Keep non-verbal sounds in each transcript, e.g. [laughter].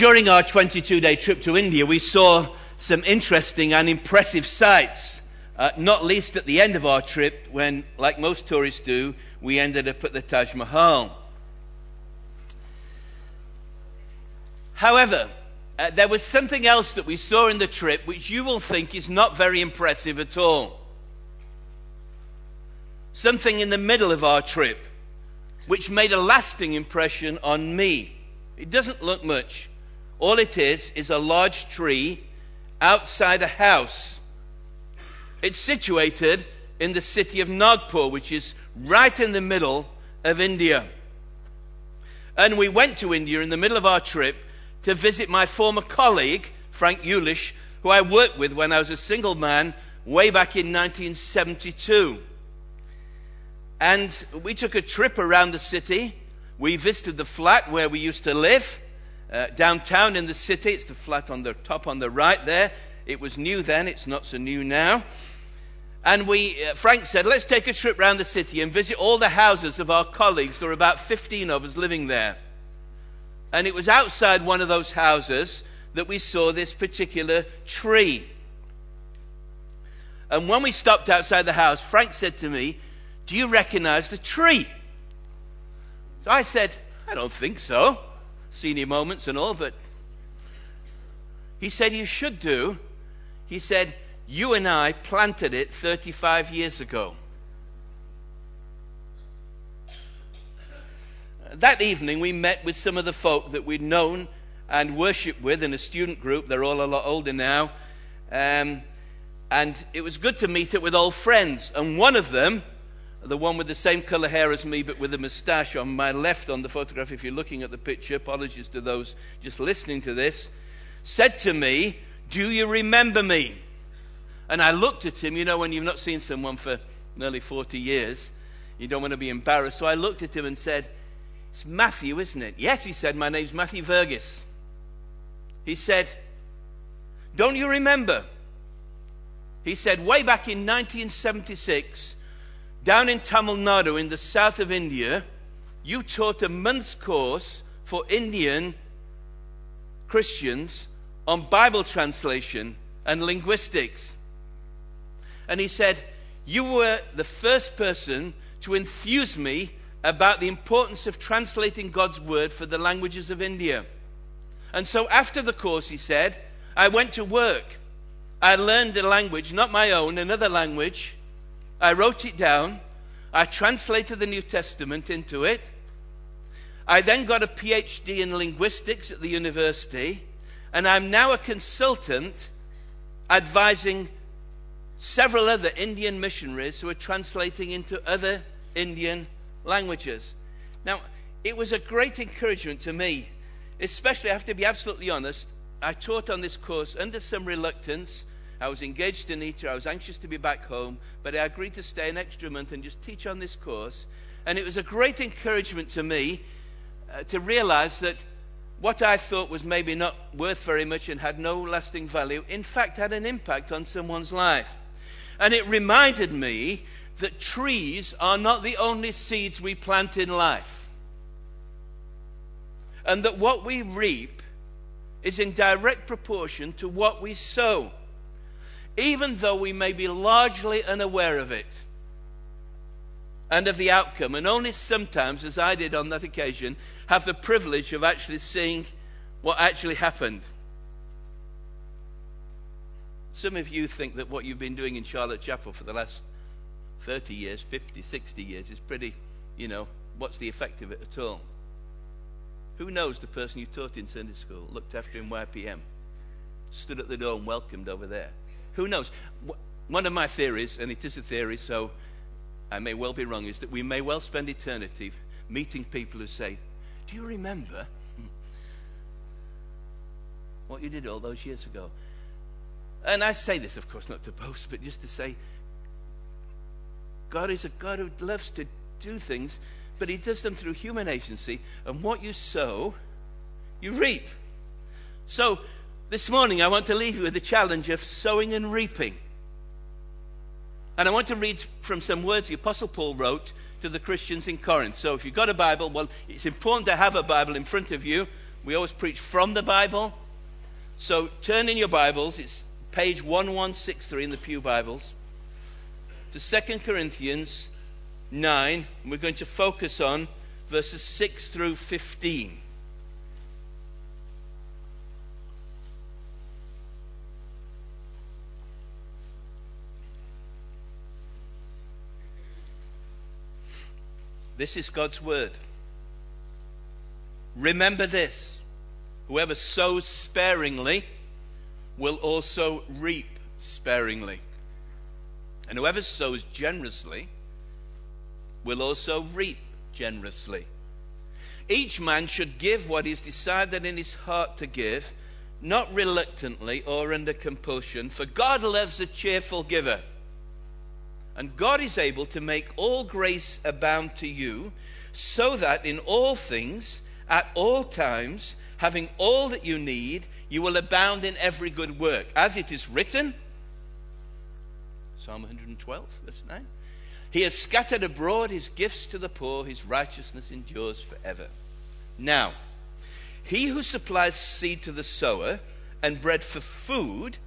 during our 22 day trip to India, we saw some interesting and impressive sights, uh, not least at the end of our trip when, like most tourists do, we ended up at the Taj Mahal. However, uh, there was something else that we saw in the trip which you will think is not very impressive at all. Something in the middle of our trip which made a lasting impression on me. It doesn't look much. All it is is a large tree outside a house. It's situated in the city of Nagpur, which is right in the middle of India. And we went to India in the middle of our trip to visit my former colleague, Frank Yulish, who I worked with when I was a single man way back in 1972. And we took a trip around the city. We visited the flat where we used to live, uh, downtown in the city. It's the flat on the top on the right there. It was new then, it's not so new now. And we, uh, Frank said, let's take a trip around the city and visit all the houses of our colleagues. There were about 15 of us living there. And it was outside one of those houses that we saw this particular tree. And when we stopped outside the house, Frank said to me, Do you recognize the tree? So I said, I don't think so. Senior moments and all, but he said, You should do. He said, You and I planted it 35 years ago. that evening, we met with some of the folk that we'd known and worshipped with in a student group. They're all a lot older now. Um, and it was good to meet up with old friends. And one of them, the one with the same color hair as me, but with a moustache on my left on the photograph, if you're looking at the picture, apologies to those just listening to this, said to me, Do you remember me? And I looked at him, you know, when you've not seen someone for nearly 40 years, you don't want to be embarrassed. So I looked at him and said, it's Matthew, isn't it? Yes, he said, My name's Matthew Varghese. He said, Don't you remember? He said, Way back in 1976, down in Tamil Nadu in the south of India, you taught a month's course for Indian Christians on Bible translation and linguistics. And he said, You were the first person to infuse me about the importance of translating God's word for the languages of India. And so after the course, he said, I went to work. I learned a language, not my own, another language. I wrote it down. I translated the New Testament into it. I then got a PhD in linguistics at the university, and I'm now a consultant advising several other Indian missionaries who are translating into other Indian languages. Now, it was a great encouragement to me, especially I have to be absolutely honest. I taught on this course under some reluctance. I was engaged in Easter. I was anxious to be back home, but I agreed to stay an extra month and just teach on this course. And it was a great encouragement to me uh, to realize that what I thought was maybe not worth very much and had no lasting value, in fact, had an impact on someone's life. And it reminded me that trees are not the only seeds we plant in life. And that what we reap is in direct proportion to what we sow, even though we may be largely unaware of it and of the outcome, and only sometimes, as I did on that occasion, have the privilege of actually seeing what actually happened. Some of you think that what you've been doing in Charlotte Chapel for the last 30 years, 50, 60 years is pretty, you know, what's the effect of it at all? Who knows the person you taught in Sunday school, looked after in YPM, stood at the door and welcomed over there? Who knows? One of my theories, and it is a theory, so I may well be wrong, is that we may well spend eternity meeting people who say, Do you remember [laughs] what you did all those years ago? And I say this, of course, not to boast, but just to say, God is a God who loves to do things, but He does them through human agency. And what you sow, you reap. So, this morning I want to leave you with the challenge of sowing and reaping. And I want to read from some words the Apostle Paul wrote to the Christians in Corinth. So, if you've got a Bible, well, it's important to have a Bible in front of you. We always preach from the Bible. So turn in your Bibles, it's page 1163 in the Pew Bibles, to 2 Corinthians 9. We're going to focus on verses 6 through 15. This is God's word. Remember this whoever sows sparingly will also reap sparingly. And whoever sows generously will also reap generously. Each man should give what he has decided in his heart to give, not reluctantly or under compulsion, for God loves a cheerful giver. And God is able to make all grace abound to you, so that in all things, at all times, having all that you need, you will abound in every good work. As it is written, Psalm 112, verse 9. He has scattered abroad his gifts to the poor, his righteousness endures forever. Now, he who supplies seed to the sower and bread for food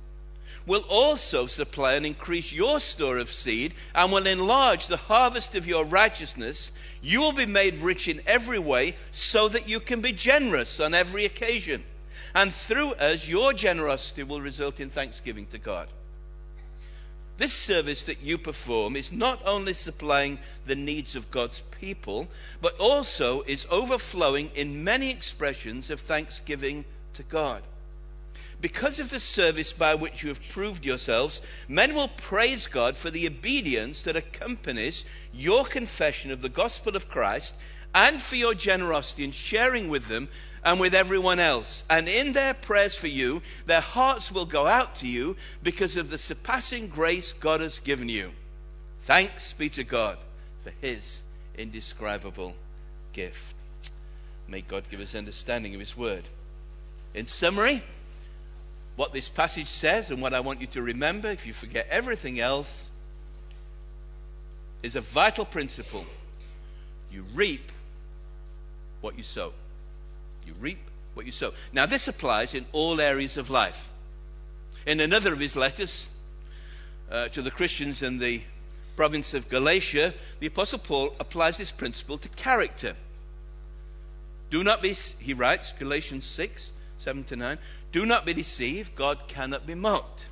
will also supply and increase your store of seed and will enlarge the harvest of your righteousness. You will be made rich in every way so that you can be generous on every occasion. And through us, your generosity will result in thanksgiving to God. This service that you perform is not only supplying the needs of God's people, but also is overflowing in many expressions of thanksgiving to God because of the service by which you have proved yourselves, men will praise God for the obedience that accompanies your confession of the gospel of Christ and for your generosity in sharing with them and with everyone else. And in their prayers for you, their hearts will go out to you because of the surpassing grace God has given you. Thanks be to God for his indescribable gift. May God give us understanding of his word. In summary, what this passage says and what I want you to remember, if you forget everything else, is a vital principle. You reap what you sow. You reap what you sow. Now, this applies in all areas of life. In another of his letters uh, to the Christians in the province of Galatia, the Apostle Paul applies this principle to character. Do not be, he writes, Galatians 6, 7 to 9, do not be deceived, God cannot be mocked.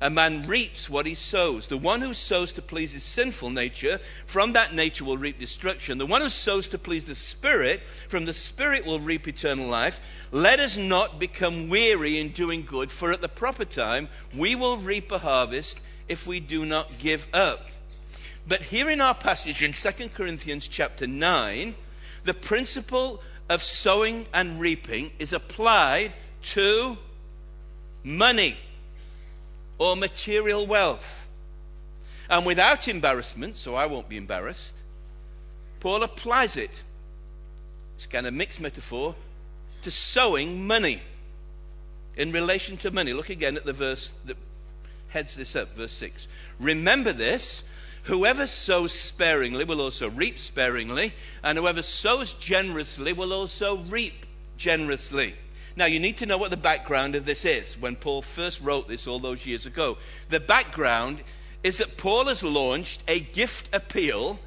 A man reaps what he sows. The one who sows to please his sinful nature, from that nature will reap destruction. The one who sows to please the Spirit, from the Spirit will reap eternal life. Let us not become weary in doing good, for at the proper time we will reap a harvest if we do not give up. But here in our passage in 2 Corinthians chapter 9, the principle of sowing and reaping is applied to money or material wealth. And without embarrassment, so I won't be embarrassed, Paul applies it. It's kind of mixed metaphor to sowing money in relation to money. Look again at the verse that heads this up, verse 6. Remember this whoever sows sparingly will also reap sparingly, and whoever sows generously will also reap generously. Now, you need to know what the background of this is when Paul first wrote this all those years ago. The background is that Paul has launched a gift appeal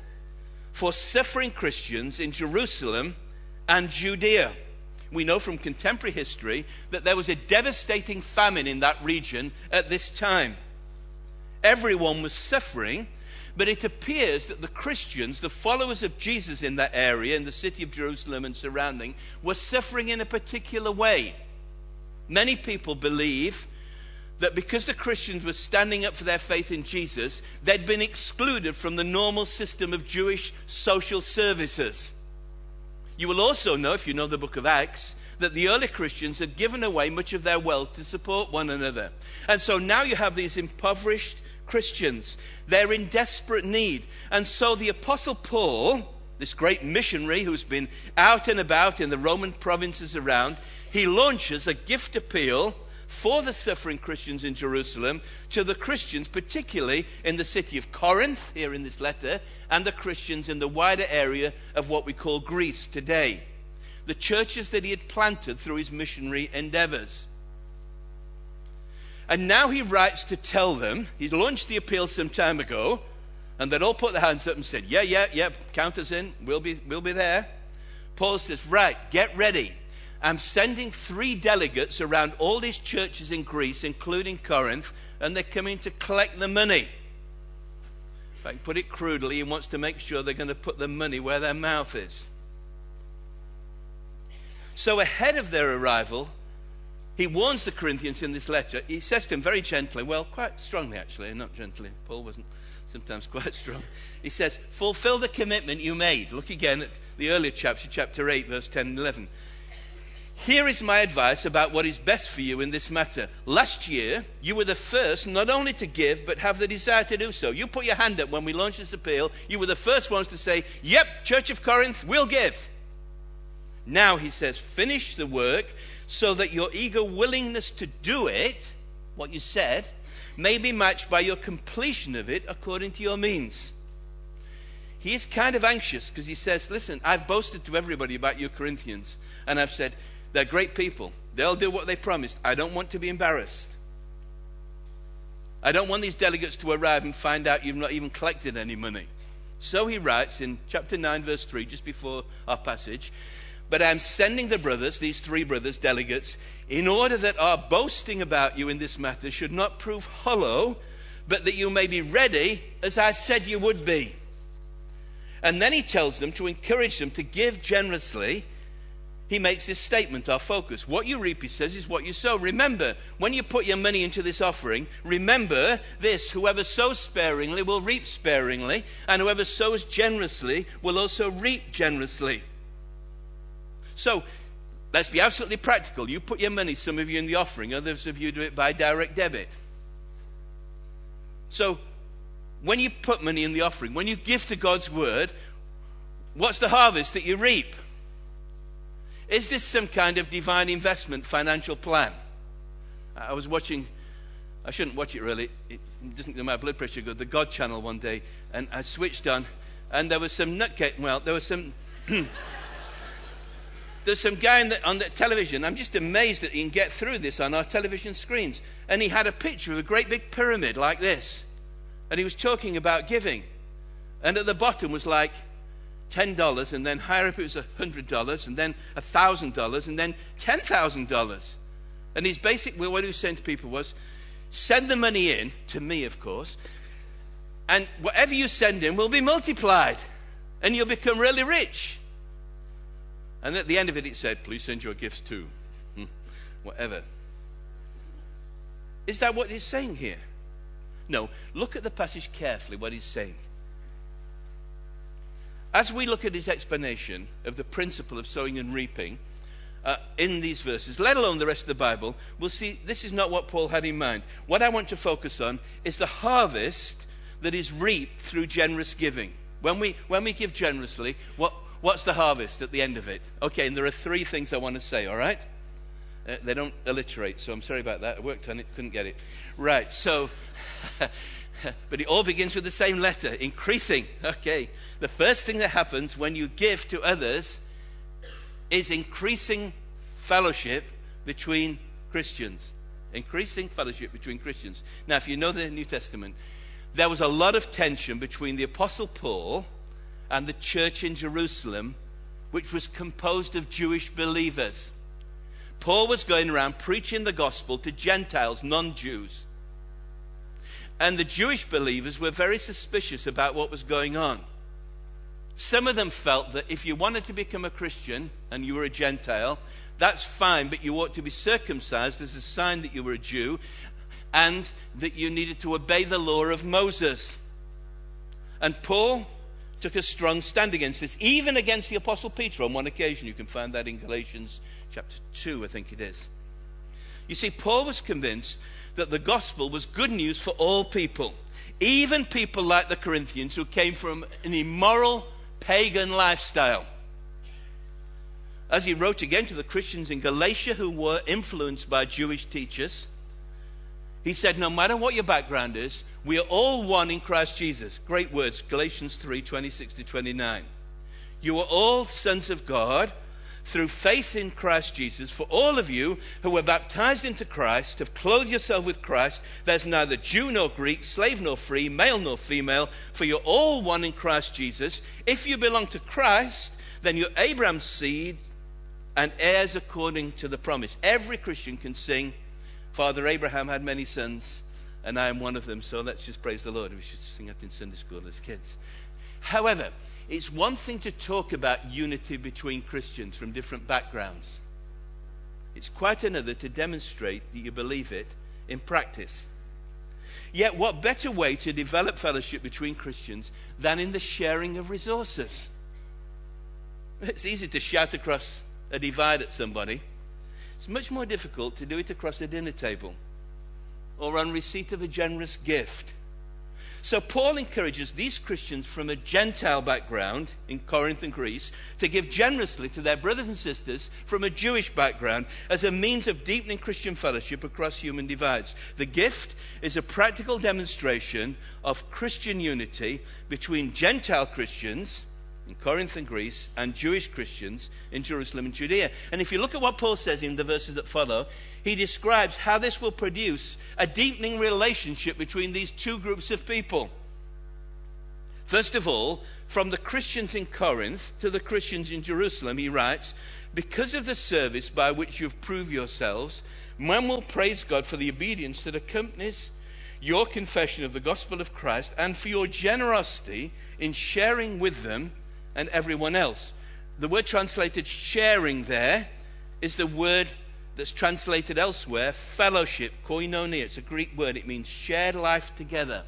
for suffering Christians in Jerusalem and Judea. We know from contemporary history that there was a devastating famine in that region at this time. Everyone was suffering, but it appears that the Christians, the followers of Jesus in that area, in the city of Jerusalem and surrounding, were suffering in a particular way. Many people believe that because the Christians were standing up for their faith in Jesus, they'd been excluded from the normal system of Jewish social services. You will also know, if you know the book of Acts, that the early Christians had given away much of their wealth to support one another. And so now you have these impoverished Christians. They're in desperate need. And so the Apostle Paul, this great missionary who's been out and about in the Roman provinces around, he launches a gift appeal for the suffering Christians in Jerusalem to the Christians, particularly in the city of Corinth, here in this letter, and the Christians in the wider area of what we call Greece today. the churches that he had planted through his missionary endeavors. And now he writes to tell them, he launched the appeal some time ago, and they'd all put their hands up and said, Yeah, yeah, yeah, count us in, we'll be, we'll be there. Paul says, Right, get ready. I'm sending three delegates around all these churches in Greece, including Corinth, and they're coming to collect the money. If I can put it crudely, he wants to make sure they're going to put the money where their mouth is. So, ahead of their arrival, he warns the Corinthians in this letter. He says to them very gently, well, quite strongly actually, not gently. Paul wasn't sometimes [laughs] quite strong. He says, Fulfill the commitment you made. Look again at the earlier chapter, chapter 8, verse 10 and 11. Here is my advice about what is best for you in this matter. Last year, you were the first not only to give, but have the desire to do so. You put your hand up when we launched this appeal. You were the first ones to say, Yep, Church of Corinth, we'll give. Now, he says, finish the work so that your eager willingness to do it, what you said, may be matched by your completion of it according to your means. He is kind of anxious because he says, Listen, I've boasted to everybody about you Corinthians, and I've said, they're great people. They'll do what they promised. I don't want to be embarrassed. I don't want these delegates to arrive and find out you've not even collected any money. So he writes in chapter 9, verse 3, just before our passage but I'm sending the brothers, these three brothers, delegates, in order that our boasting about you in this matter should not prove hollow, but that you may be ready as I said you would be. And then he tells them to encourage them to give generously. He makes this statement, our focus. What you reap, he says, is what you sow. Remember, when you put your money into this offering, remember this whoever sows sparingly will reap sparingly, and whoever sows generously will also reap generously. So let's be absolutely practical. You put your money, some of you in the offering, others of you do it by direct debit. So when you put money in the offering, when you give to God's word, what's the harvest that you reap? Is this some kind of divine investment financial plan? I was watching, I shouldn't watch it really, it doesn't do my blood pressure good, the God channel one day, and I switched on, and there was some nutcase, well, there was some. [clears throat] There's some guy the, on the television. I'm just amazed that he can get through this on our television screens. And he had a picture of a great big pyramid like this. And he was talking about giving. And at the bottom was like $10, and then higher up it was $100, and then $1,000, and then $10,000. And his basic, what he was saying to people was send the money in, to me, of course, and whatever you send in will be multiplied, and you'll become really rich. And at the end of it, it said, Please send your gifts too. Hmm. Whatever. Is that what he's saying here? No. Look at the passage carefully, what he's saying. As we look at his explanation of the principle of sowing and reaping uh, in these verses, let alone the rest of the Bible, we'll see this is not what Paul had in mind. What I want to focus on is the harvest that is reaped through generous giving. When we, when we give generously, what, What's the harvest at the end of it? Okay, and there are three things I want to say, all right? Uh, they don't alliterate, so I'm sorry about that. I worked on it, couldn't get it. Right, so, [laughs] but it all begins with the same letter increasing. Okay, the first thing that happens when you give to others is increasing fellowship between Christians. Increasing fellowship between Christians. Now, if you know the New Testament, there was a lot of tension between the Apostle Paul and the church in Jerusalem, which was composed of Jewish believers. Paul was going around preaching the gospel to Gentiles, non Jews. And the Jewish believers were very suspicious about what was going on. Some of them felt that if you wanted to become a Christian and you were a Gentile, that's fine, but you ought to be circumcised as a sign that you were a Jew and that you needed to obey the law of Moses. And Paul took a strong stand against this, even against the Apostle Peter on one occasion. You can find that in Galatians chapter 2, I think it is. You see, Paul was convinced that the gospel was good news for all people, even people like the Corinthians who came from an immoral pagan lifestyle. As he wrote again to the Christians in Galatia who were influenced by Jewish teachers, he said, No matter what your background is, we are all one in Christ Jesus. Great words, Galatians 3 26 to 29. You are all sons of God through faith in Christ Jesus, for all of you who were baptized into Christ have clothed yourself with Christ. There's neither Jew nor Greek, slave nor free, male nor female, for you're all one in Christ Jesus. If you belong to Christ, then you're Abraham's seed and heirs according to the promise. Every Christian can sing, Father Abraham had many sons, and I am one of them. So let's just praise the Lord. We should sing that in Sunday school as kids. However, it's one thing to talk about unity between Christians from different backgrounds. It's quite another to demonstrate that you believe it in practice. Yet, what better way to develop fellowship between Christians than in the sharing of resources? It's easy to shout across a divide at somebody. It's much more difficult to do it across a dinner table or on receipt of a generous gift. So Paul encourages these Christians from a Gentile background in Corinth and Greece to give generously to their brothers and sisters from a Jewish background as a means of deepening Christian fellowship across human divides. The gift is a practical demonstration of Christian unity between Gentile Christians in Corinth and Greece and Jewish Christians in Jerusalem and Judea. And if you look at what Paul says in the verses that follow, he describes how this will produce a deepening relationship between these two groups of people. First of all, from the Christians in Corinth to the Christians in Jerusalem, he writes, Because of the service by which you've proved yourselves, men will praise God for the obedience that accompanies your confession of the gospel of Christ and for your generosity in sharing with them and everyone else. The word translated sharing there is the word that's translated elsewhere fellowship, koinonia. It's a Greek word, it means shared life together.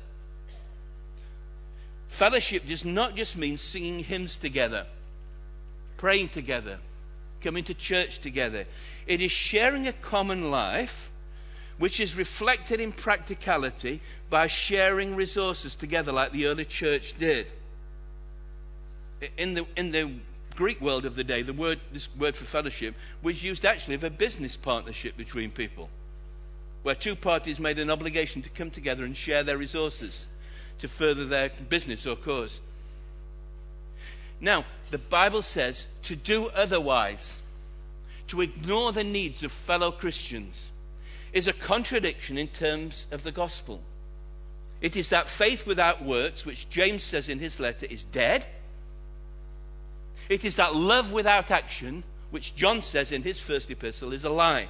Fellowship does not just mean singing hymns together, praying together, coming to church together. It is sharing a common life which is reflected in practicality by sharing resources together, like the early church did in the, in the Greek world of the day, the word, this word for fellowship was used actually of a business partnership between people, where two parties made an obligation to come together and share their resources to further their business or cause. Now, the Bible says to do otherwise, to ignore the needs of fellow Christians, is a contradiction in terms of the gospel. It is that faith without works, which James says in his letter, is dead it is that love without action, which John says in his first epistle, is a lie.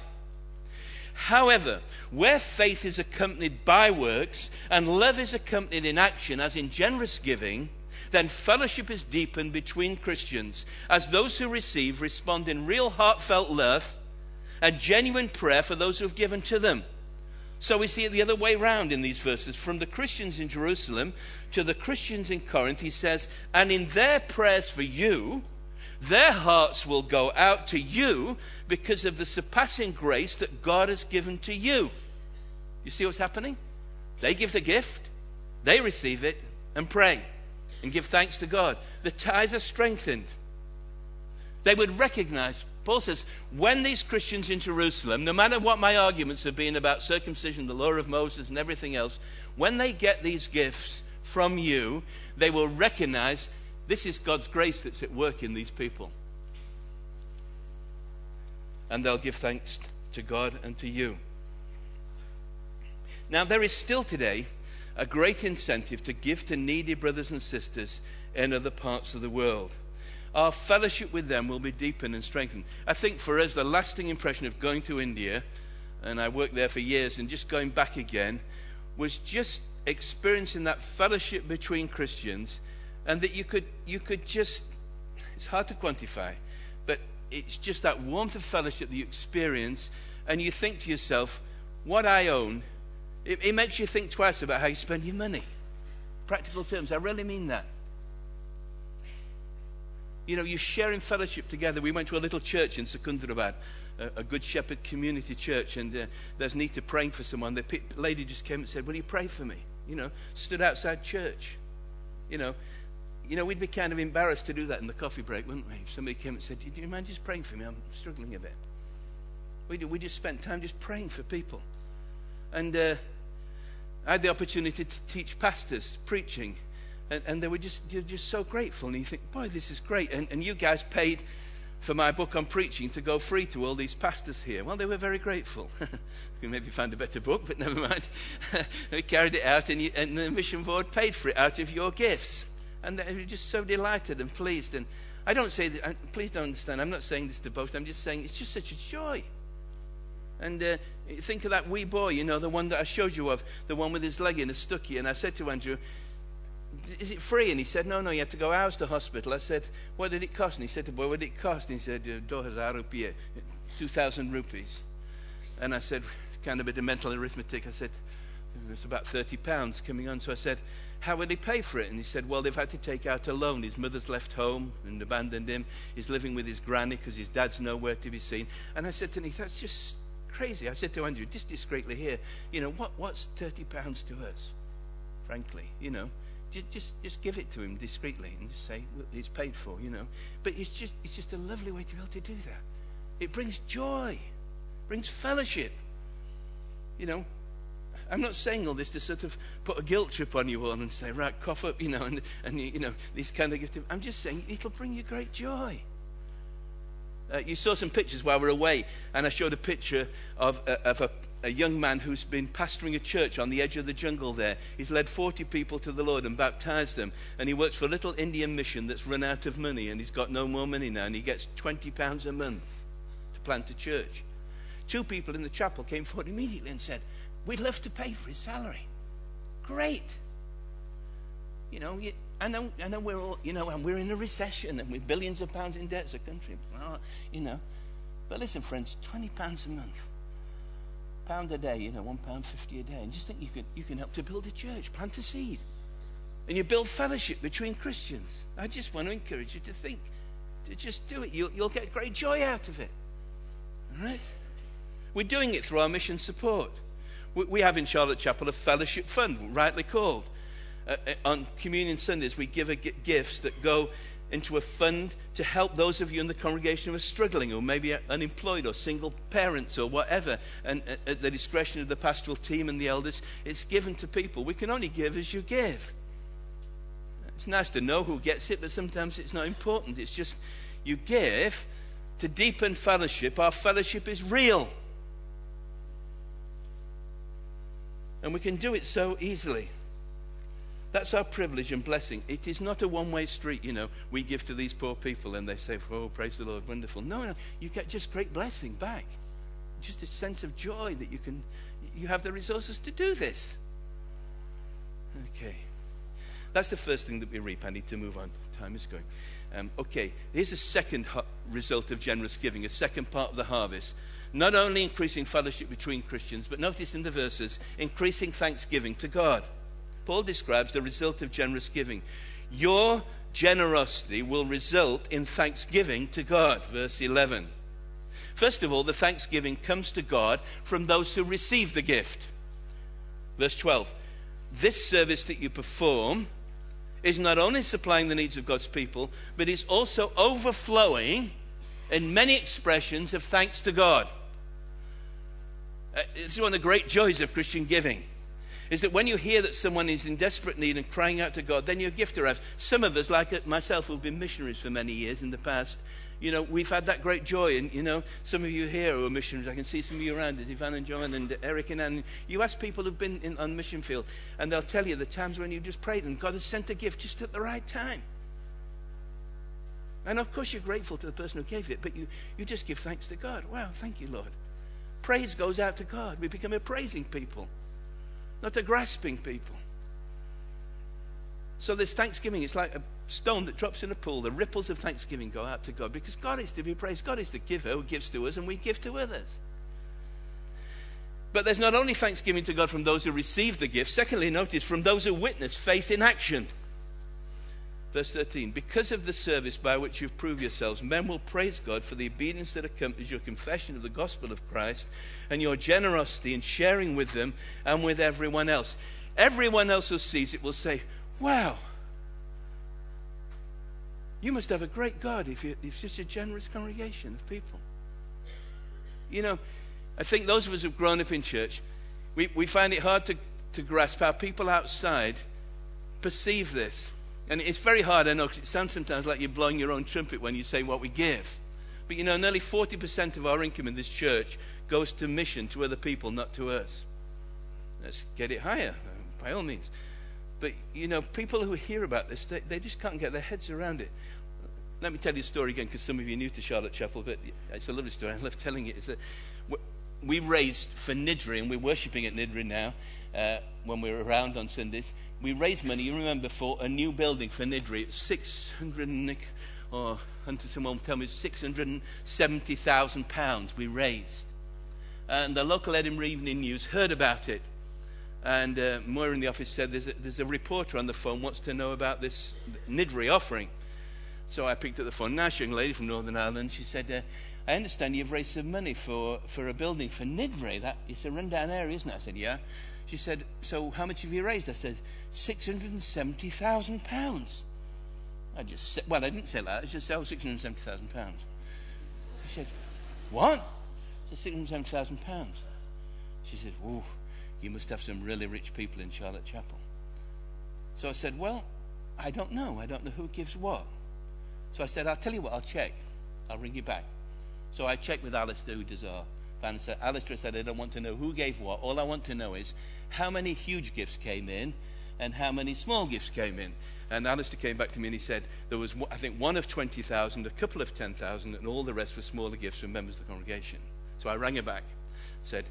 However, where faith is accompanied by works and love is accompanied in action, as in generous giving, then fellowship is deepened between Christians as those who receive respond in real heartfelt love and genuine prayer for those who have given to them. So we see it the other way round in these verses. From the Christians in Jerusalem to the Christians in Corinth, he says, And in their prayers for you, their hearts will go out to you because of the surpassing grace that God has given to you. You see what's happening? They give the gift, they receive it, and pray and give thanks to God. The ties are strengthened. They would recognize Paul says, when these Christians in Jerusalem, no matter what my arguments have been about circumcision, the law of Moses, and everything else, when they get these gifts from you, they will recognize this is God's grace that's at work in these people. And they'll give thanks to God and to you. Now, there is still today a great incentive to give to needy brothers and sisters in other parts of the world our fellowship with them will be deepened and strengthened. I think for us, the lasting impression of going to India, and I worked there for years, and just going back again, was just experiencing that fellowship between Christians, and that you could, you could just, it's hard to quantify, but it's just that warmth of fellowship that you experience, and you think to yourself, what I own, it, it makes you think twice about how you spend your money. Practical terms, I really mean that you know, you're sharing fellowship together. We went to a little church in Secunderabad, a, a Good Shepherd community church, and uh, there's need to praying for someone. The lady just came and said, Will you pray for me? You know, stood outside church. You know, you know, we'd be kind of embarrassed to do that in the coffee break, wouldn't we? If somebody came and said, Do you mind just praying for me? I'm struggling a bit. We, we just spent time just praying for people. And uh, I had the opportunity to teach pastors preaching and, and they were just, you're just so grateful. And you think, boy, this is great. And, and you guys paid for my book on preaching to go free to all these pastors here. Well, they were very grateful. [laughs] we maybe find a better book, but [laughs] never mind. [laughs] we carried it out, and, you, and, the mission board paid for it out of your gifts. And they were just so delighted and pleased. And I don't say that, please don't understand, I'm not saying this to boast, I'm just saying it's just such a joy. And uh, think of that wee boy, you know, the one that I showed you of, the one with his leg in a stucky. And I said to Andrew, is it free? And he said, no, no, you had to go out to hospital. I said, what did it cost? And he said, boy, what did it cost? And he said, uh, uh, 2,000 rupees. And I said, kind of a bit of mental arithmetic. I said, it's about 30 pounds coming on. So I said, how will he pay for it? And he said, well, they've had to take out a loan. His mother's left home and abandoned him. He's living with his granny because his dad's nowhere to be seen. And I said to him, that's just crazy. I said to Andrew, just discreetly here, you know, what, what's 30 pounds to us? Frankly, you know just, just, just give it to him discreetly and just say well, it's paid for, you know. But it's just, it's just a lovely way to be able to do that. It brings joy, brings fellowship. You know, I'm not saying all this to sort of put a guilt trip on you all and say, right, cough up, [laughs] you know, and, and you know, these kind of gifts. I'm just saying it'll bring you great joy. Uh, you saw some pictures while we were away, and I showed a picture of, uh, of a, a young man who's been pastoring a church on the edge of the jungle there. He's led 40 people to the Lord and baptized them. And he works for a little Indian mission that's run out of money, and he's got no more money now, and he gets 20 pounds a month to plant a church. Two people in the chapel came forward immediately and said, We'd love to pay for his salary. Great. You know, I know, I know we're all, you know, and we're in a recession and we're billions of pounds in debt as a country. Well, you know, but listen, friends, twenty pounds a month, pound a day, you know, one pound fifty a day, and just think you can you can help to build a church, plant a seed, and you build fellowship between Christians. I just want to encourage you to think, to just do it. You'll, you'll get great joy out of it. All right? We're doing it through our mission support. We, we have in Charlotte Chapel a fellowship fund, rightly called. Uh, uh, on Communion Sundays, we give a, gifts that go into a fund to help those of you in the congregation who are struggling, or maybe unemployed, or single parents, or whatever. And uh, at the discretion of the pastoral team and the elders, it's given to people. We can only give as you give. It's nice to know who gets it, but sometimes it's not important. It's just you give to deepen fellowship. Our fellowship is real. And we can do it so easily. That's our privilege and blessing. It is not a one way street, you know. We give to these poor people and they say, Oh, praise the Lord, wonderful. No, no, you get just great blessing back. Just a sense of joy that you can, you have the resources to do this. Okay. That's the first thing that we reap. I need to move on. Time is going. Um, okay, here's a second result of generous giving, a second part of the harvest. Not only increasing fellowship between Christians, but notice in the verses, increasing thanksgiving to God. Paul describes the result of generous giving. Your generosity will result in thanksgiving to God. Verse 11. First of all, the thanksgiving comes to God from those who receive the gift. Verse 12. This service that you perform is not only supplying the needs of God's people, but is also overflowing in many expressions of thanks to God. Uh, this is one of the great joys of Christian giving is that when you hear that someone is in desperate need and crying out to God, then your gift arrives. Some of us, like myself, who've been missionaries for many years in the past, you know, we've had that great joy. And, you know, some of you here who are missionaries, I can see some of you around, Ivan and John and Eric and Anne. You ask people who've been in, on mission field, and they'll tell you the times when you just prayed and God has sent a gift just at the right time. And of course, you're grateful to the person who gave it, but you, you just give thanks to God. Wow, thank you, Lord. Praise goes out to God. We become a praising people not a grasping people. So this thanksgiving, it's like a stone that drops in a pool. The ripples of thanksgiving go out to God because God is to be praised. God is the giver who gives to us, and we give to others. But there's not only thanksgiving to God from those who receive the gift, secondly, notice from those who witness faith in action. Verse 13 Because of the service by which you've proved yourselves, men will praise God for the obedience that accompanies your confession of the gospel of Christ and your generosity in sharing with them and with everyone else. Everyone else who sees it will say, Wow, you must have a great God if you're, if you're a generous congregation of people. You know, I think those of us who've grown up in church, we, we find it hard to, to grasp how people outside perceive this. And it's very hard, I know, because it sounds sometimes like you're blowing your own trumpet when you say what we give. But you know, nearly 40% of our income in this church goes to mission to other people, not to us. Let's get it higher, by all means. But, you know, people who hear about this, they, they just can't get their heads around it. Let me tell you a story again, because some of you are new to Charlotte Chapel, but it's a lovely story. I love telling it. Is that we raised for Niddrie, and we're worshipping at Niddrie now uh, when we're around on Sundays. We raised money, you remember, for a new building for Niddrie. 600 or until someone tell me, 670,000 pounds we raised. And the local Edinburgh Evening News heard about it. And uh, Moira in the office said, there's a, there's a reporter on the phone wants to know about this Niddrie offering. So I picked up the phone. Nice young lady from Northern Ireland. She said, uh, I understand you've raised some money for, for a building for Niddrie. That, it's a rundown area, isn't it? I said, yeah. She said, so how much have you raised? I said, £670,000. I just said, well, I didn't say that. I just said, oh, £670,000. She said, what? I said, £670,000. She said, oh, you must have some really rich people in Charlotte Chapel. So I said, well, I don't know. I don't know who gives what. So I said, I'll tell you what, I'll check. I'll ring you back. So I checked with Alistair, who does our fan. Alistair said, I don't want to know who gave what. All I want to know is how many huge gifts came in and how many small gifts came in. And Alistair came back to me and he said there was, I think, one of 20,000, a couple of 10,000, and all the rest were smaller gifts from members of the congregation. So I rang him back, said,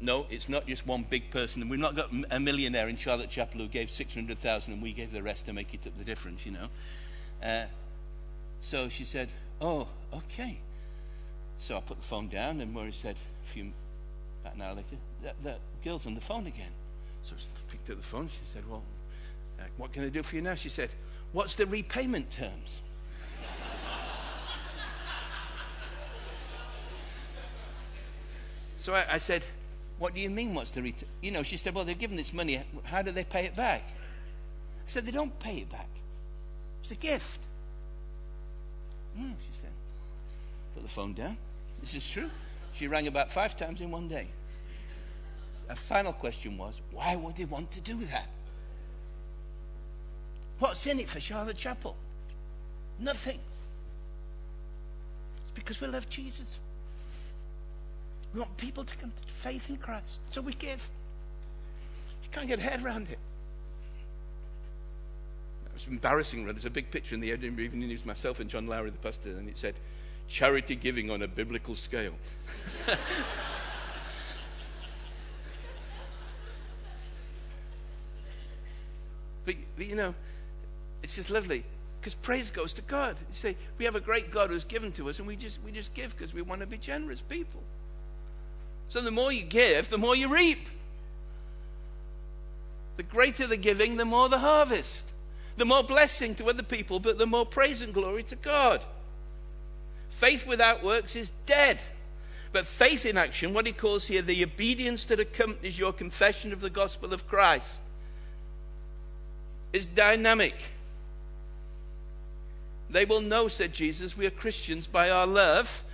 no, it's not just one big person. We've not got a millionaire in Charlotte Chapel who gave 600,000 and we gave the rest to make it up the difference, you know. Uh, so she said, oh, okay. So I put the phone down, and Murray said a few about an hour later, that, that girl's on the phone again. So I picked up the phone. She said, Well, uh, what can I do for you now? She said, What's the repayment terms? so I, I, said, What do you mean, what's the return? You know, she said, Well, they're given this money. How do they pay it back? I said, They don't pay it back. It's a gift. Hmm, she said. Put the phone down. This is true. She rang about five times in one day. A final question was, why would they want to do that? What's in it for Charlotte Chapel? Nothing. It's because we love Jesus. We want people to come to faith in Christ. So we give. You can't get head around it. It was embarrassing. There's a big picture in the Edinburgh Evening News, myself and John Lowry, the pastor, and it said, charity giving on a biblical scale. [laughs] but, but, you know, it's just lovely because praise goes to God. You say, we have a great God who's given to us, and we just, we just give because we want to be generous people. So the more you give, the more you reap. The greater the giving, the more the harvest. The more blessing to other people, but the more praise and glory to God. Faith without works is dead. But faith in action, what he calls here the obedience that accompanies your confession of the gospel of Christ, is dynamic. They will know, said Jesus, we are Christians by our love,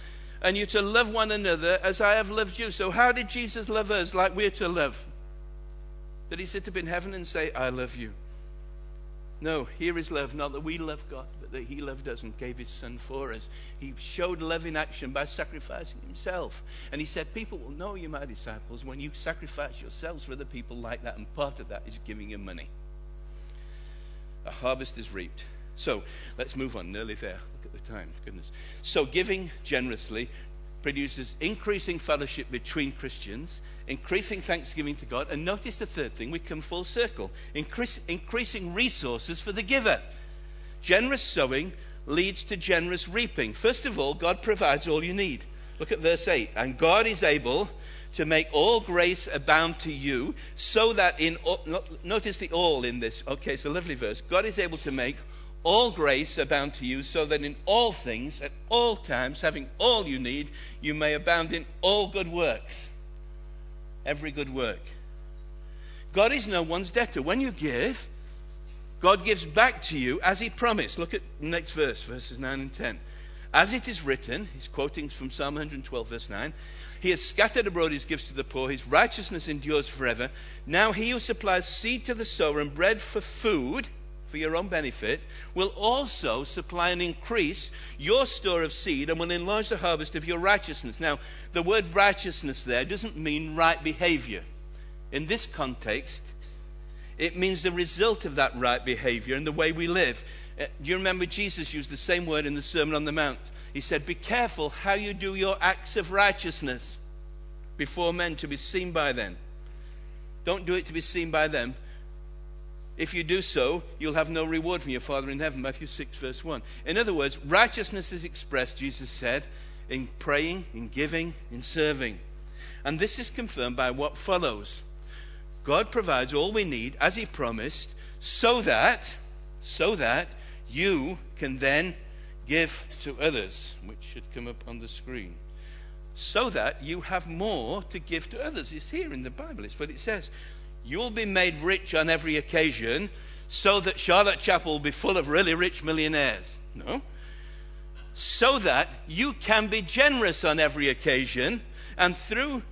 and you're to love one another as I have loved you. So, how did Jesus love us like we're to love? Did he sit up in heaven and say, I love you? No, here is love, not that we love God, that He loved us and gave His Son for us. He showed love in action by sacrificing Himself. And He said, People will know you, my disciples, when you sacrifice yourselves for other people like that. And part of that is giving you money. A harvest is reaped. So let's move on. Nearly there. Look at the time. Goodness. So giving generously produces increasing fellowship between Christians, increasing thanksgiving to God, and notice the third thing, we come full circle increase, increasing resources for the giver. Generous sowing leads to generous reaping. First of all, God provides all you need. Look at verse 8. And God is able to make all grace abound to you, so that in, all, notice the all in this. Okay, it's a lovely verse. God is able to make all grace abound to you, so that in all things, at all times, having all you need, you may abound in all good works. Every good work. God is no one's debtor. When you give, God gives back to you as He promised. Look at the next verse, verses 9 and 10. As it is written, he's quoting from Psalm 112, verse 9 He has scattered abroad his gifts to the poor, his righteousness endures forever. Now he who supplies seed to the sower and bread for food for your own benefit, will also supply and increase your store of seed and will enlarge the harvest of your righteousness. Now, the word righteousness there doesn't mean right behavior. In this context, it means the result of that right behavior and the way we live. Uh, do you remember Jesus used the same word in the Sermon on the Mount? He said, Be careful how you do your acts of righteousness before men to be seen by them. Don't do it to be seen by them. If you do so, you'll have no reward from your Father in heaven. Matthew 6, verse 1. In other words, righteousness is expressed, Jesus said, in praying, in giving, in serving. And this is confirmed by what follows. God provides all we need, as He promised, so that, so that you can then give to others, which should come up on the screen so that you have more to give to others. It's here in the Bible, it's what it says. You'll be made rich on every occasion so that Charlotte Chapel will be full of really rich millionaires. No. So that you can be generous on every occasion, and through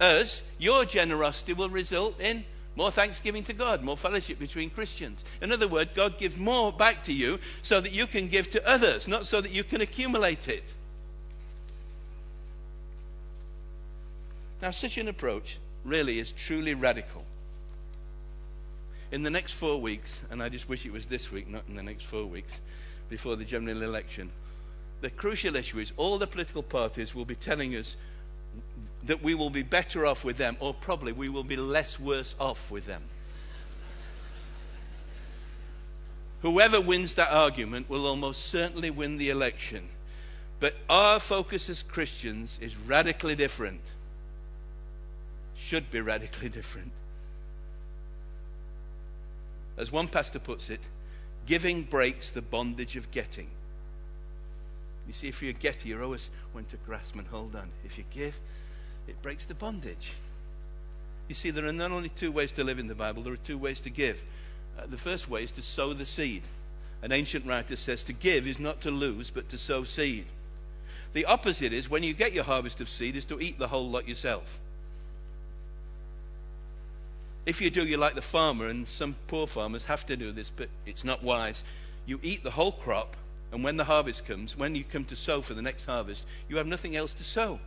us, your generosity will result in more thanksgiving to God, more fellowship between Christians. In other words, God gives more back to you so that you can give to others, not so that you can accumulate it. Now, such an approach really is truly radical. In the next four weeks, and I just wish it was this week, not in the next four weeks, before the general election, the crucial issue is all the political parties will be telling us that we will be better off with them, or probably we will be less worse off with them. Whoever wins that argument will almost certainly win the election. But our focus as Christians is radically different should be radically [laughs] different. As one pastor puts it, giving breaks the bondage of getting. You see, if you're getter, you're always want to grasp and hold on. If you give, it breaks the bondage. You see, there are not only two ways to live in the Bible, there are two ways to give. Uh, the first way is to sow the seed. An ancient writer says to give is not to lose, but to sow seed. The opposite is when you get your harvest of seed, is to eat the whole lot yourself. If you do, you're like the farmer, and some poor farmers have to do this, but it's not wise. You eat the whole crop, and when the harvest comes, when you come to sow for the next harvest, you have nothing else to sow.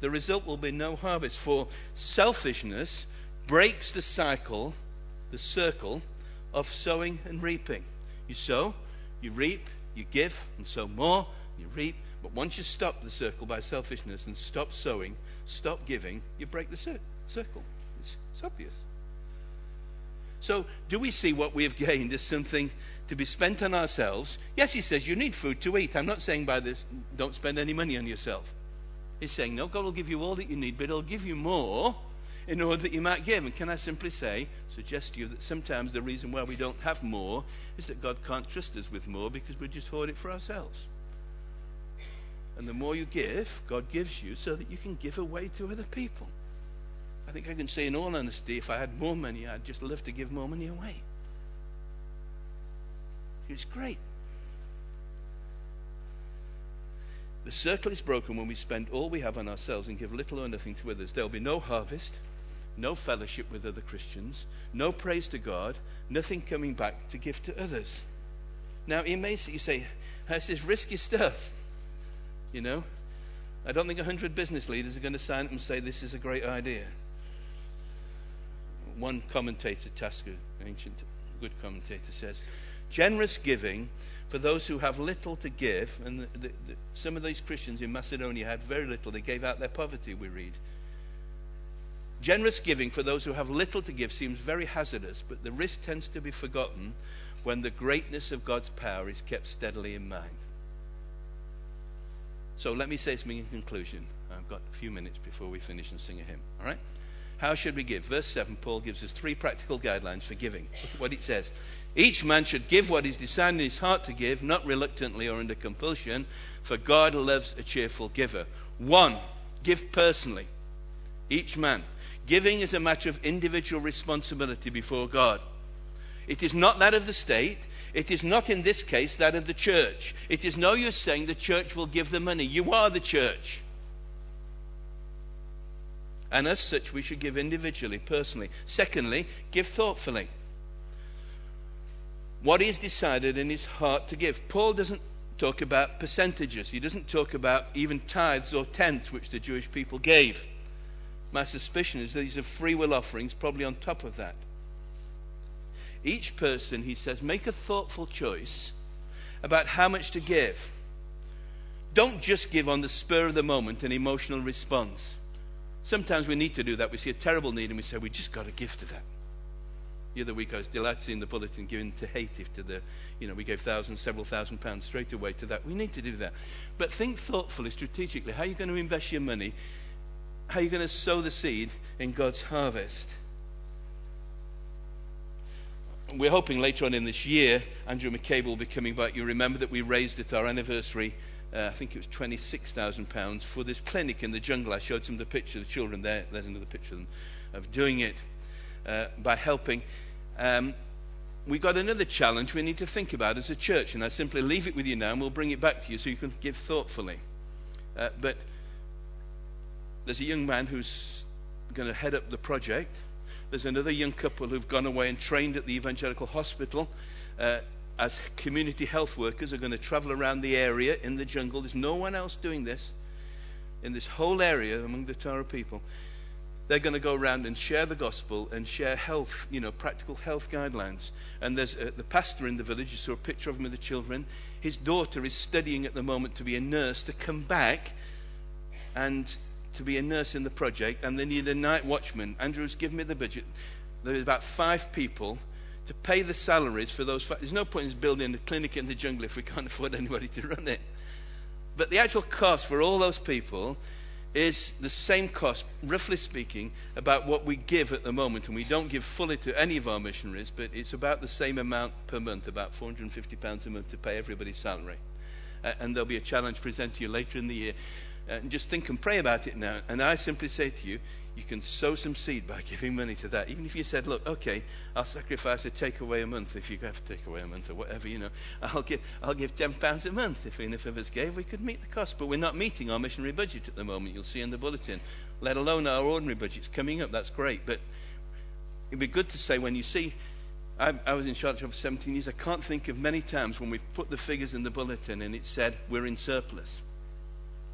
The result will be no harvest, for selfishness breaks the cycle, the circle of sowing and reaping. You sow, you reap, you give, and sow more, you reap. But once you stop the circle by selfishness and stop sowing, stop giving, you break the cir- circle. It's, it's obvious. So, do we see what we have [laughs] gained as something to be spent on ourselves? Yes, he says you need food to eat. I'm not saying by this, don't spend any money on yourself. He's saying, no, God will give you all that you need, but He'll give you more in order that you might give. And can I simply say, suggest to you that sometimes the reason why we don't have more is that God can't trust us with more because we just hoard it for ourselves. And the more you give, God gives you so that you can give away to other people. I think I can say in all honesty, if I had more money, I'd just love to give more money away. It's great. The circle is broken when we spend all we have on ourselves and give little or nothing to others. There'll be no harvest, no fellowship with other Christians, no praise to God, nothing coming back to give to others. Now, you may you say, this is risky stuff. You know? I don't think 100 business leaders are going to sign up and say this is a great idea. One commentator, Tasker, ancient good commentator, says generous giving for those who have little to give, and the, the, the, some of these Christians in Macedonia had very little, they gave out their poverty, we read. Generous giving for those who have little to give seems very hazardous, but the risk tends to be forgotten when the greatness of God's power is kept steadily in mind. So let me say something in conclusion. I've got a few minutes before we finish and sing a hymn. All right? How should we give? Verse 7, Paul gives us three practical guidelines for giving. Look at what it says. Each man should give what he's decided in his heart to give, not reluctantly or under compulsion, for God loves a cheerful giver. One, give personally. Each man. Giving is a matter of individual responsibility before God. It is not that of the state. It is not in this case that of the church. It is no use saying the church will give the money. You are the church. And as such, we should give individually, personally. Secondly, give thoughtfully. What is decided in his heart to give. Paul doesn't talk about percentages, he doesn't talk about even tithes or tenths, which the Jewish people gave. My suspicion is that these are free will offerings, probably on top of that. Each person, he says, make a thoughtful choice about how much to give. Don't just give on the spur of the moment an emotional response. Sometimes we need to do that. We see a terrible need and we say, we just got to give to that. The other week I was delighted in the bulletin giving to Haiti to the, you know, we gave thousands, several thousand pounds straight away to that. We need to do that. But think thoughtfully, strategically. How are you going to invest your money? How are you going to sow the seed in God's harvest? We're hoping later on in this year, Andrew McCabe will be coming back. You remember that we raised at our anniversary uh, I think it was £26,000 for this clinic in the jungle. I showed some of the picture of the children there. There's another picture of, them, of doing it uh, by helping. Um, we got another challenge we need to think about as a church, and I simply leave it with you now, and we'll bring it back to you so you can give thoughtfully. Uh, but there's a young man who's going to head up the project. There's another young couple who've gone away and trained at the evangelical hospital. Uh, as community health workers, are going to travel around the area in the jungle. There's no one else doing this in this whole area among the Torah people. They're going to go around and share the gospel and share health, you know, practical health guidelines. And there's a, the pastor in the village, you saw a picture of him with the children. His daughter is studying at the moment to be a nurse to come back and to be a nurse in the project. And they need a night watchman. Andrew's given me the budget. There's about five people to pay the salaries for those. Fa- There's no point in building a clinic in the jungle if we can't [laughs] afford anybody to run it. But the actual cost for all those people is the same cost, roughly speaking, about what we give at the moment. And we don't give fully to any of our missionaries, but it's about the same amount per month, about £450 a month to pay everybody's salary. Uh, and there'll be a challenge presented to you later in the year. Uh, and just think and pray about it now. And I simply say to you, you can sow some seed by [laughs] giving money to that. Even if you said, look, okay, I'll sacrifice a takeaway a month if you have to take away a month or whatever, you know. [laughs] I'll give, I'll give £10 a month if enough of us gave. We could meet the cost. But we're not meeting our missionary budget at the moment, you'll see in the bulletin, let alone our ordinary budgets coming up. That's great. But it'd be good to say when you see, I, I was in charge for 17 years, I can't think of many times when we've put the figures in the bulletin and it said, we're in surplus.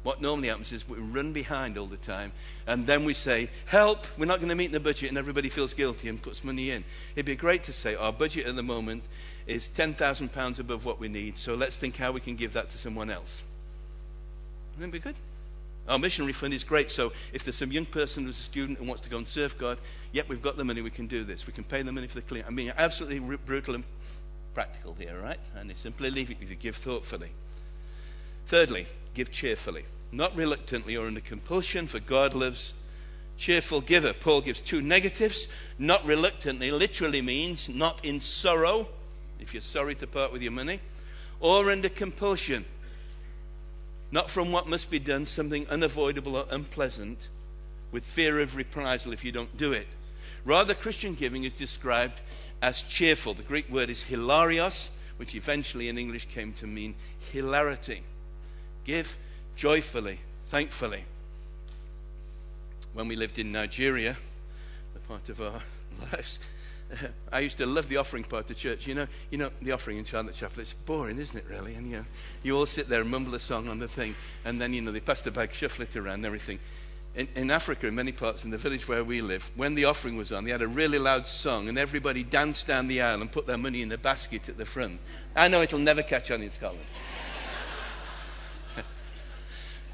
What normally happens is we run behind all the time, and then we say, Help, we're not going to meet the budget, and everybody feels guilty and puts money in. It'd be great to say, Our budget at the moment is £10,000 above what we need, so let's think how we can give that to someone else. Wouldn't that be good? Our missionary fund is great, so if there's some young person who's a student and wants to go and serve God, yep, we've got the money, we can do this. We can pay the money for the clean. I'm being absolutely brutal and practical here, right? And they simply leave it with you, give thoughtfully. Thirdly, give cheerfully, not reluctantly or under compulsion, for God loves cheerful giver. Paul gives two negatives. Not reluctantly literally means not in sorrow, if you're sorry to part with your money, or under compulsion. Not from what must be done, something unavoidable or unpleasant, with fear of reprisal if you don't do it. Rather, Christian giving is described as cheerful. The Greek word is hilarios, which eventually in English came to mean hilarity. Give joyfully, thankfully. When we lived in Nigeria, the part of our [laughs] lives, [laughs] I used to love the offering part of church. You know, you know the offering in Charlotte Chapel. It's boring, isn't it? Really, and you, you all sit there and mumble a song on the thing, and then you know they pass the bag, shuffle it around, and everything. In, in, Africa, in many parts, in the village where we live, when the offering was on, they had a really loud song, and everybody danced down the aisle and put their money in a basket at the front. I know it'll never catch on in Scotland.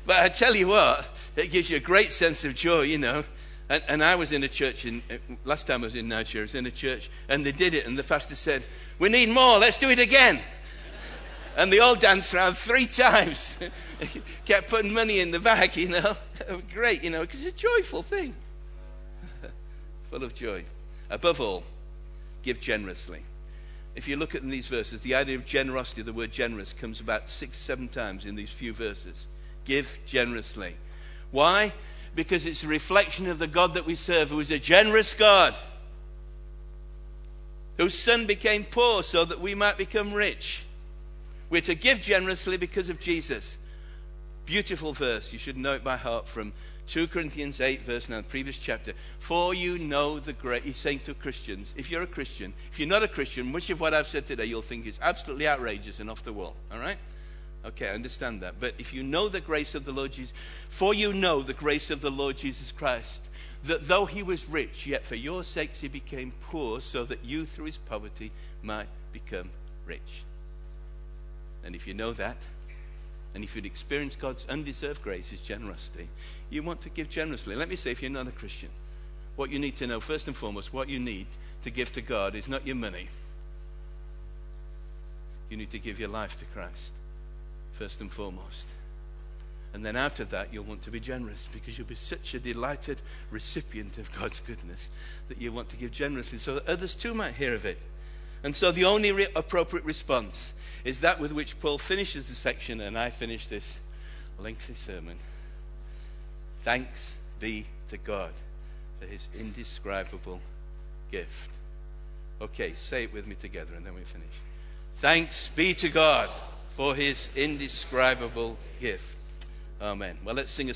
But I tell you what, it gives you a great sense of joy, you know. And, and I was in a church, in, uh, last time I was in Nigeria, I was in a church, and they did it, and the pastor said, We need more, let's do it again. [laughs] And they all danced around three times. [laughs] Kept putting money in the bag, you know. [laughs] Great, you know, because it's a joyful thing. Full of joy. Above all, give generously. If you look at these verses, the idea of generosity, the word generous, comes about six, seven times in these few verses give generously. Why? Because it's a reflection of the God that we serve, who is a generous God, whose son became poor so that we might become rich. We're to give generously because of Jesus. beautiful verse. You should know it by heart from 2 Corinthians 8, verse 9, the previous chapter. For you know the great, he's saying to Christians, if you're a Christian, if you're not a Christian, much of what I've said today you'll think is absolutely outrageous and off the wall. All right? Okay, I understand that. But if you know the grace of the Lord Jesus, for you know the grace of the Lord Jesus Christ, that though he was rich, yet for your sakes he became poor, so that you through his poverty might become rich. And if you know that, and if you'd experienced God's undeserved grace, his generosity, you want to give generously. Let me say, if you're not a Christian, what you need to know, first and foremost, what you need to give to God is not your money. You need to give your life to Christ, first and foremost. And then of that, you'll want to be generous because you'll be such a delighted recipient of God's goodness that you want to give generously so that others too might hear of it. And so the only re- appropriate response is that with which Paul finishes the section, and I finish this lengthy sermon. Thanks be to God for his indescribable gift. Okay, say it with me together and then we finish. Thanks be to God for his indescribable gift. Amen. Well, let's sing a